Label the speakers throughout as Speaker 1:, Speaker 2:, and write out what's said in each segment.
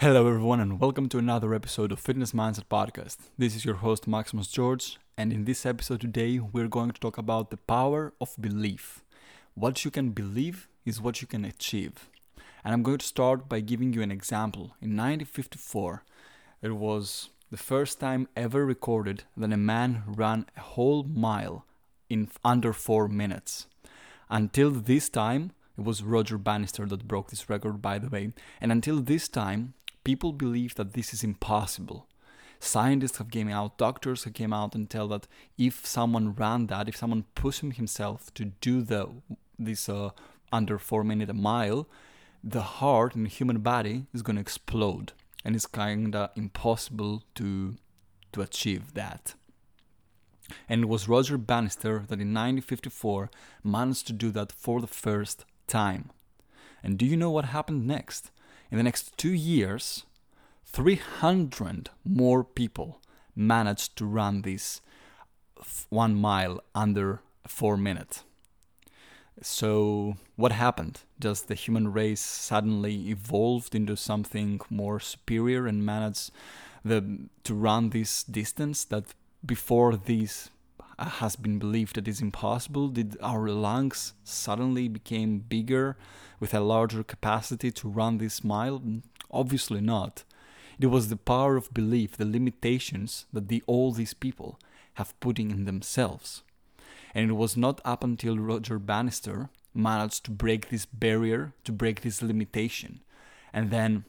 Speaker 1: Hello, everyone, and welcome to another episode of Fitness Mindset Podcast. This is your host, Maximus George, and in this episode today, we're going to talk about the power of belief. What you can believe is what you can achieve. And I'm going to start by giving you an example. In 1954, it was the first time ever recorded that a man ran a whole mile in under four minutes. Until this time, it was Roger Bannister that broke this record, by the way. And until this time, people believe that this is impossible. Scientists have came out, doctors have came out and tell that if someone ran that, if someone pushed himself to do the this uh, under four minute a mile, the heart in the human body is going to explode, and it's kind of impossible to to achieve that. And it was Roger Bannister that in 1954 managed to do that for the first time. And do you know what happened next? In the next two years, 300 more people managed to run this one mile under four minutes. So, what happened? Does the human race suddenly evolved into something more superior and managed the, to run this distance that before this has been believed that is impossible? Did our lungs suddenly became bigger with a larger capacity to run this mile? Mm, obviously not. It was the power of belief, the limitations that the, all these people have put in themselves. And it was not up until Roger Bannister managed to break this barrier, to break this limitation. And then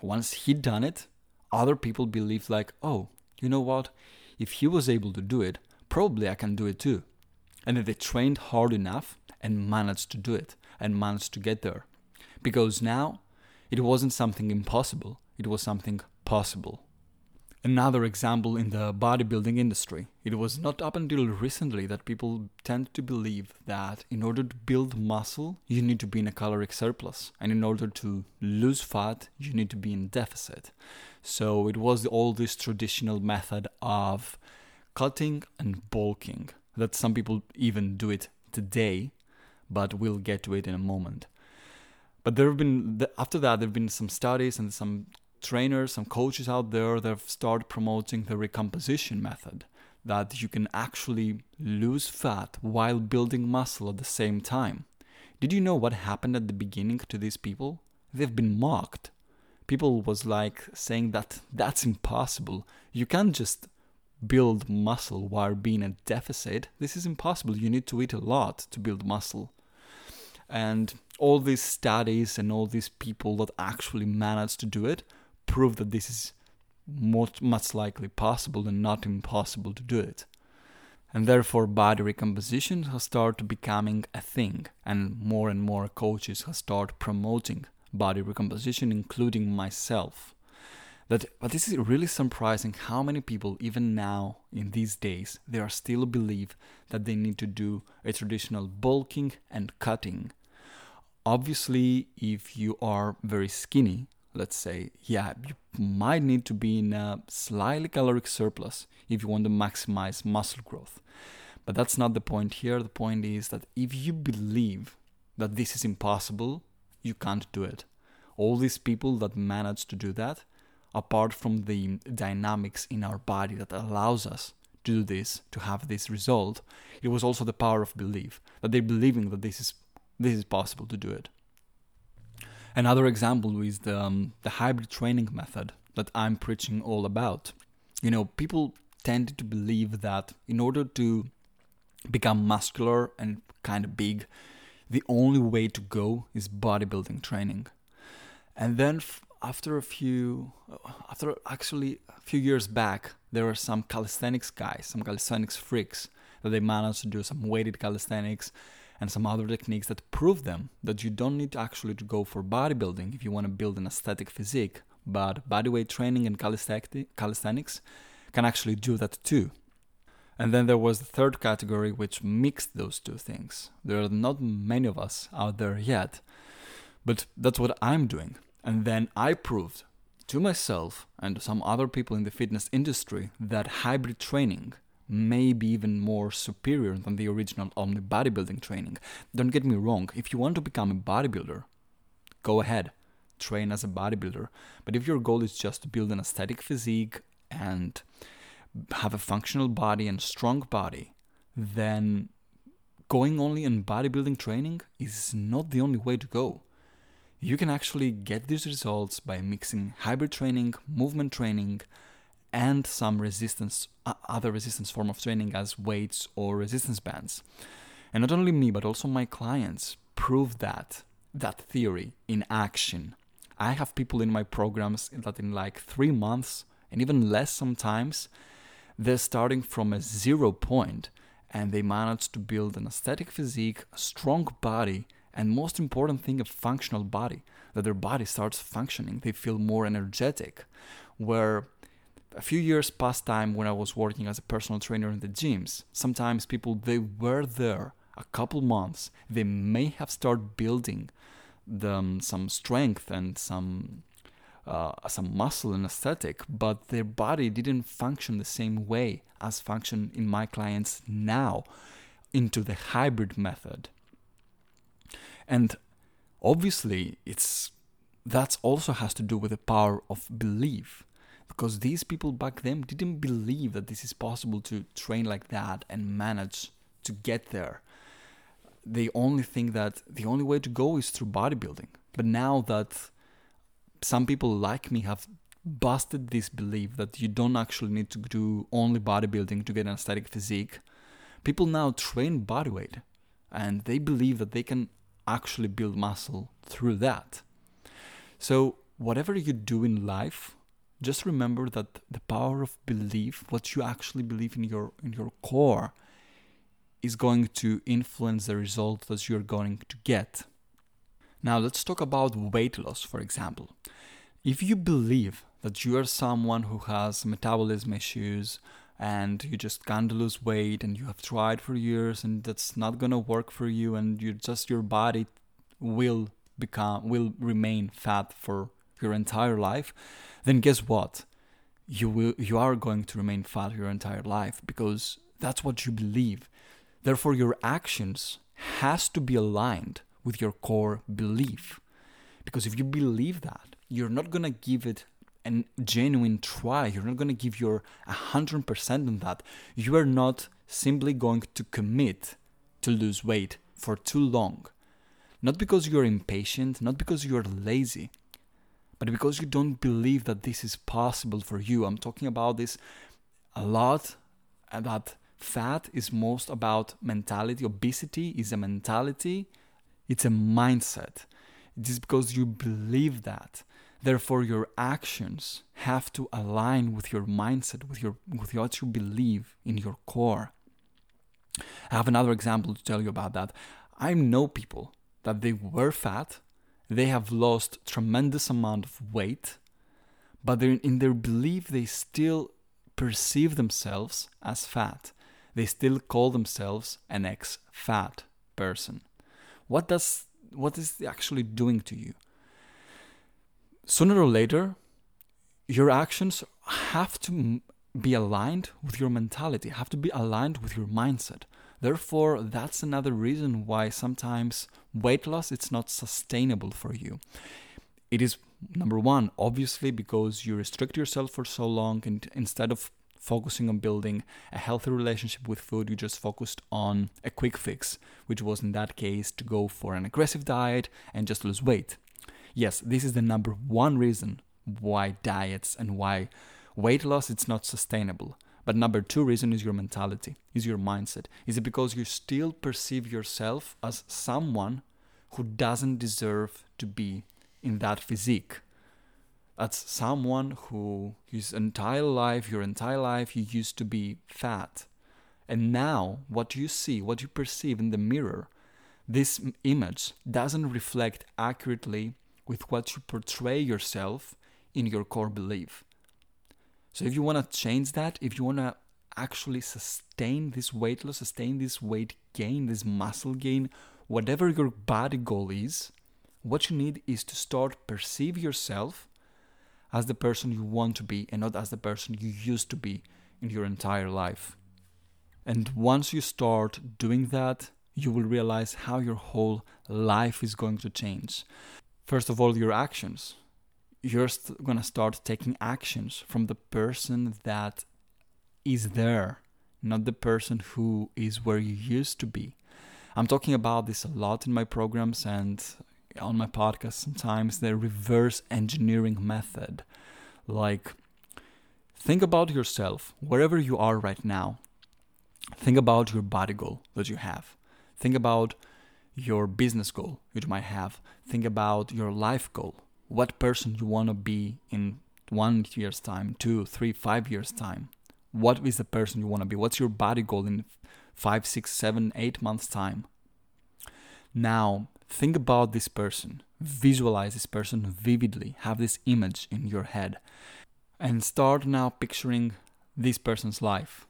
Speaker 1: once he'd done it, other people believed like, oh, you know what? If he was able to do it, probably I can do it too. And then they trained hard enough and managed to do it and managed to get there. Because now it wasn't something impossible, it was something possible. Another example in the bodybuilding industry. It was not up until recently that people tend to believe that in order to build muscle, you need to be in a caloric surplus, and in order to lose fat, you need to be in deficit. So it was all this traditional method of cutting and bulking. That some people even do it today but we'll get to it in a moment. But there have been after that there have been some studies and some trainers some coaches out there that have started promoting the recomposition method that you can actually lose fat while building muscle at the same time. Did you know what happened at the beginning to these people? They've been mocked. People was like saying that that's impossible. You can't just build muscle while being a deficit, this is impossible. You need to eat a lot to build muscle. And all these studies and all these people that actually managed to do it prove that this is much, much likely possible and not impossible to do it. And therefore, body recomposition has started becoming a thing, and more and more coaches have started promoting body recomposition, including myself that but this is really surprising how many people even now in these days they are still believe that they need to do a traditional bulking and cutting. Obviously if you are very skinny let's say yeah you might need to be in a slightly caloric surplus if you want to maximize muscle growth. But that's not the point here. The point is that if you believe that this is impossible you can't do it. All these people that manage to do that apart from the dynamics in our body that allows us to do this, to have this result, it was also the power of belief that they're believing that this is this is possible to do it. Another example is the um, the hybrid training method that I'm preaching all about. You know, people tend to believe that in order to become muscular and kind of big, the only way to go is bodybuilding training. And then f- after a few, uh, after actually a few years back, there were some calisthenics guys, some calisthenics freaks, that they managed to do some weighted calisthenics and some other techniques that prove them that you don't need actually to go for bodybuilding if you want to build an aesthetic physique, but bodyweight training and calisthenics can actually do that too. And then there was the third category which mixed those two things. There are not many of us out there yet, but that's what I'm doing. And then I proved to myself and to some other people in the fitness industry that hybrid training may be even more superior than the original only bodybuilding training. Don't get me wrong, if you want to become a bodybuilder, go ahead, train as a bodybuilder. But if your goal is just to build an aesthetic physique and have a functional body and strong body, then going only in bodybuilding training is not the only way to go. You can actually get these results by mixing hybrid training, movement training, and some resistance, uh, other resistance form of training as weights or resistance bands. And not only me, but also my clients prove that that theory in action. I have people in my programs that in like three months and even less sometimes, they're starting from a zero point and they manage to build an aesthetic physique, a strong body, and most important thing, a functional body. That their body starts functioning. They feel more energetic. Where a few years past time when I was working as a personal trainer in the gyms, sometimes people they were there a couple months, they may have started building them some strength and some uh, some muscle and aesthetic, but their body didn't function the same way as function in my clients now into the hybrid method. And obviously, it's that also has to do with the power of belief. Because these people back then didn't believe that this is possible to train like that and manage to get there. They only think that the only way to go is through bodybuilding. But now that some people like me have busted this belief that you don't actually need to do only bodybuilding to get an aesthetic physique, people now train bodyweight and they believe that they can actually build muscle through that. So, whatever you do in life, just remember that the power of belief, what you actually believe in your in your core, is going to influence the result that you're going to get. Now, let's talk about weight loss, for example. If you believe that you are someone who has metabolism issues and you just can't lose weight and you have tried for years and that's not to work for you and you just your body will become will remain fat for your entire life, then guess what? You will you are going to remain fat your entire life because that's what you believe. Therefore, your actions has to be aligned with your core belief. Because if you believe that, you're not going to give it a genuine try. You're not going to give your 100% on that. You are not simply going to commit to lose weight for too long. Not because you're impatient, not because you're lazy, but because you don't believe that this is possible for you. I'm talking about this a lot, and that fat is most about mentality. Obesity is a mentality, it's a mindset. It is because you believe that. Therefore, your actions have to align with your mindset, with your with what you believe in your core. I have another example to tell you about that. I know people that they were fat, they have lost tremendous amount of weight, but in their belief they still perceive themselves as fat they still call themselves an ex fat person. What does what is actually doing to you? Sooner or later, your actions have to be aligned with your mentality, have to be aligned with your mindset. Therefore, that's another reason why sometimes weight loss it's not sustainable for you. It is number 1 obviously because you restrict yourself for so long and instead of focusing on building a healthy relationship with food, you just focused on a quick fix, which was in that case to go for an aggressive diet and just lose weight. Yes, this is the number one reason why diets and why weight loss it's not sustainable. But number two reason is your mentality, is your mindset. Is it because you still perceive yourself as someone who doesn't deserve to be in that physique? That's someone who his entire life, your entire life, you used to be fat. And now, what you see, what you perceive in the mirror, this image doesn't reflect accurately with what you portray yourself in your core belief. So, if you want to change that, if you want to actually sustain this weight loss, sustain this weight gain, this muscle gain, whatever your body goal is, what you need is to start perceive yourself as the person you want to be and not as the person you used to be in your entire life. And once you start doing that, you will realize how your whole life is going to change. First of all, your actions. You're st- gonna start taking actions from the person that is there, not the person who is where you used to be. I'm talking about this a lot in my programs and on my podcast sometimes the reverse engineering method. Like, think about yourself wherever you are right now. Think about your body goal that you have. Think about your business goal you might have. Think about your life goal. What person you want to be in one year's time, two, three, five years' time. What is the person you want to be? What's your body goal in five, six, seven, eight months' time? Now, think about this person. Visualize this person vividly. Have this image in your head. And start now picturing this person's life.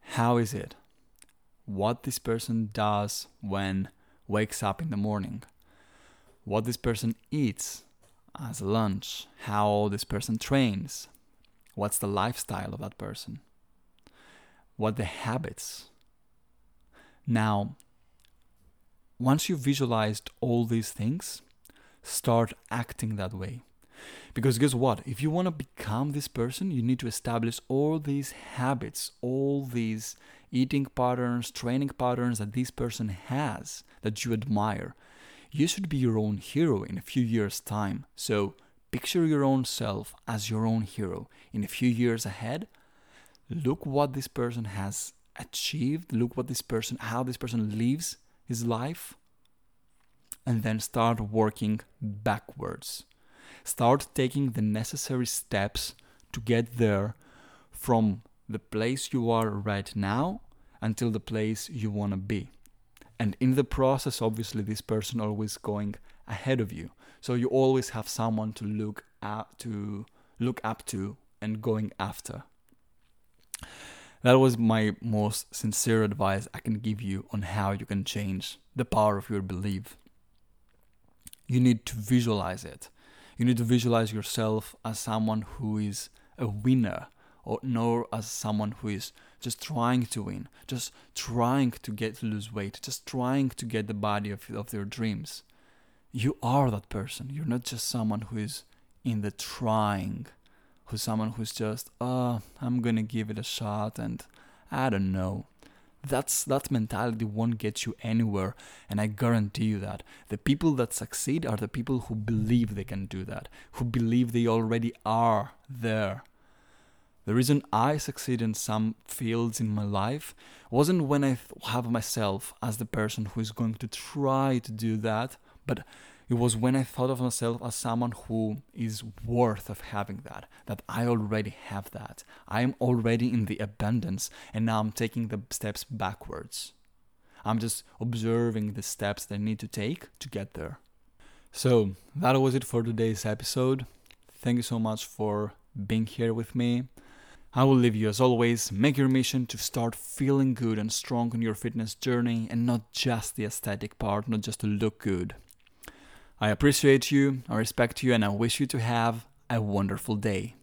Speaker 1: How is it? What this person does when wakes up in the morning? What this person eats as lunch? How this person trains? What's the lifestyle of that person? What the habits? Now, once you've visualized all these things, start acting that way. Because guess what? If you want to become this person, you need to establish all these habits, all these eating patterns, training patterns that this person has that you admire. You should be your own hero in a few years' time. So picture your own self as your own hero in a few years ahead. Look what this person has achieved. Look what this person, how this person lives his life. And then start working backwards Start taking the necessary steps to get there from the place you are right now until the place you want to be. And in the process, obviously, this person always going ahead of you. So you always have someone to look at to look up to and going after. That was my most sincere advice I can give you on how you can change the power of your belief. You need to visualize it. You need to visualize yourself as someone who is a winner, or nor as someone who is just trying to win, just trying to get to lose weight, just trying to get the body of, of their dreams. You are that person. You're not just someone who is in the trying, who's someone who's just, oh, I'm gonna give it a shot and I don't know that's that mentality won't get you anywhere and i guarantee you that the people that succeed are the people who believe they can do that who believe they already are there the reason i succeed in some fields in my life wasn't when i have myself as the person who is going to try to do that but it was when I thought of myself as someone who is worth of having that, that I already have that. I am already in the abundance and now I'm taking the steps backwards. I'm just observing the steps that I need to take to get there. So, that was it for today's episode. Thank you so much for being here with me. I will leave you as always. Make your mission to start feeling good and strong on your fitness journey and not just the aesthetic part, not just to look good. I appreciate you, I respect you, and I wish you to have a wonderful day.